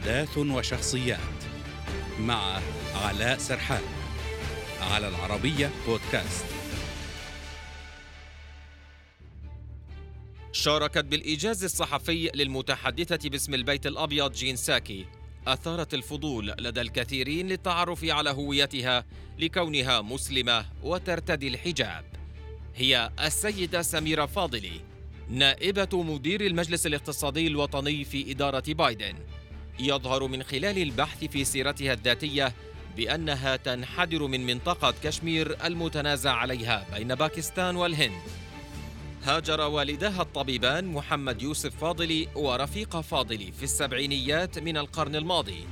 أحداث وشخصيات مع علاء سرحان على العربية بودكاست. شاركت بالإيجاز الصحفي للمتحدثة باسم البيت الأبيض جين ساكي. أثارت الفضول لدى الكثيرين للتعرف على هويتها لكونها مسلمة وترتدي الحجاب. هي السيدة سميرة فاضلي نائبة مدير المجلس الاقتصادي الوطني في إدارة بايدن. يظهر من خلال البحث في سيرتها الذاتية بأنها تنحدر من منطقة كشمير المتنازع عليها بين باكستان والهند. هاجر والداها الطبيبان محمد يوسف فاضلي ورفيقة فاضلي في السبعينيات من القرن الماضي.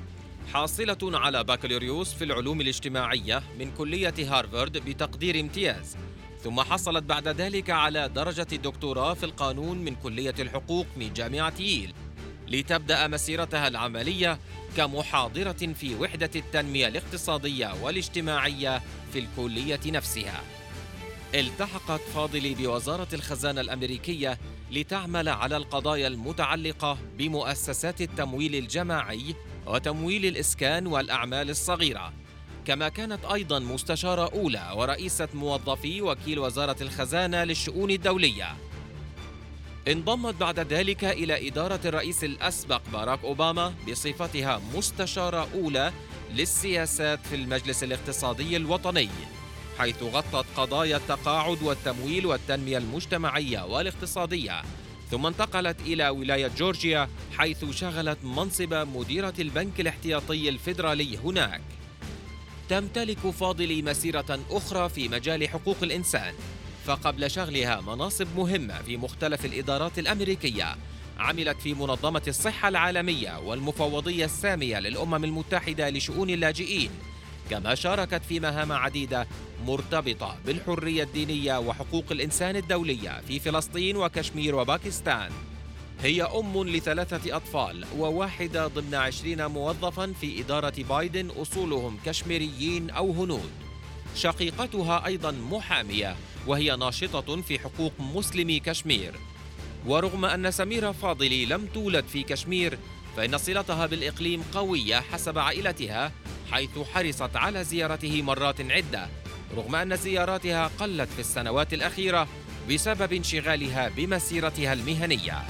حاصلة على بكالوريوس في العلوم الاجتماعية من كلية هارفارد بتقدير امتياز. ثم حصلت بعد ذلك على درجة الدكتوراه في القانون من كلية الحقوق من جامعة ييل. لتبدأ مسيرتها العملية كمحاضرة في وحدة التنمية الاقتصادية والاجتماعية في الكلية نفسها. التحقت فاضلي بوزارة الخزانة الأمريكية لتعمل على القضايا المتعلقة بمؤسسات التمويل الجماعي وتمويل الإسكان والأعمال الصغيرة. كما كانت أيضا مستشارة أولى ورئيسة موظفي وكيل وزارة الخزانة للشؤون الدولية. انضمت بعد ذلك إلى إدارة الرئيس الأسبق باراك أوباما بصفتها مستشارة أولى للسياسات في المجلس الاقتصادي الوطني حيث غطت قضايا التقاعد والتمويل والتنمية المجتمعية والاقتصادية ثم انتقلت إلى ولاية جورجيا حيث شغلت منصب مديرة البنك الاحتياطي الفيدرالي هناك. تمتلك فاضلي مسيرة أخرى في مجال حقوق الإنسان. فقبل شغلها مناصب مهمة في مختلف الإدارات الأمريكية. عملت في منظمة الصحة العالمية والمفوضية السامية للأمم المتحدة لشؤون اللاجئين. كما شاركت في مهام عديدة مرتبطة بالحرية الدينية وحقوق الإنسان الدولية في فلسطين وكشمير وباكستان. هي أم لثلاثة أطفال وواحدة ضمن عشرين موظفا في إدارة بايدن أصولهم كشميريين أو هنود. شقيقتها أيضا محامية وهي ناشطة في حقوق مسلمي كشمير. ورغم أن سميرة فاضلي لم تولد في كشمير فإن صلتها بالإقليم قوية حسب عائلتها حيث حرصت على زيارته مرات عدة. رغم أن زياراتها قلت في السنوات الأخيرة بسبب انشغالها بمسيرتها المهنية.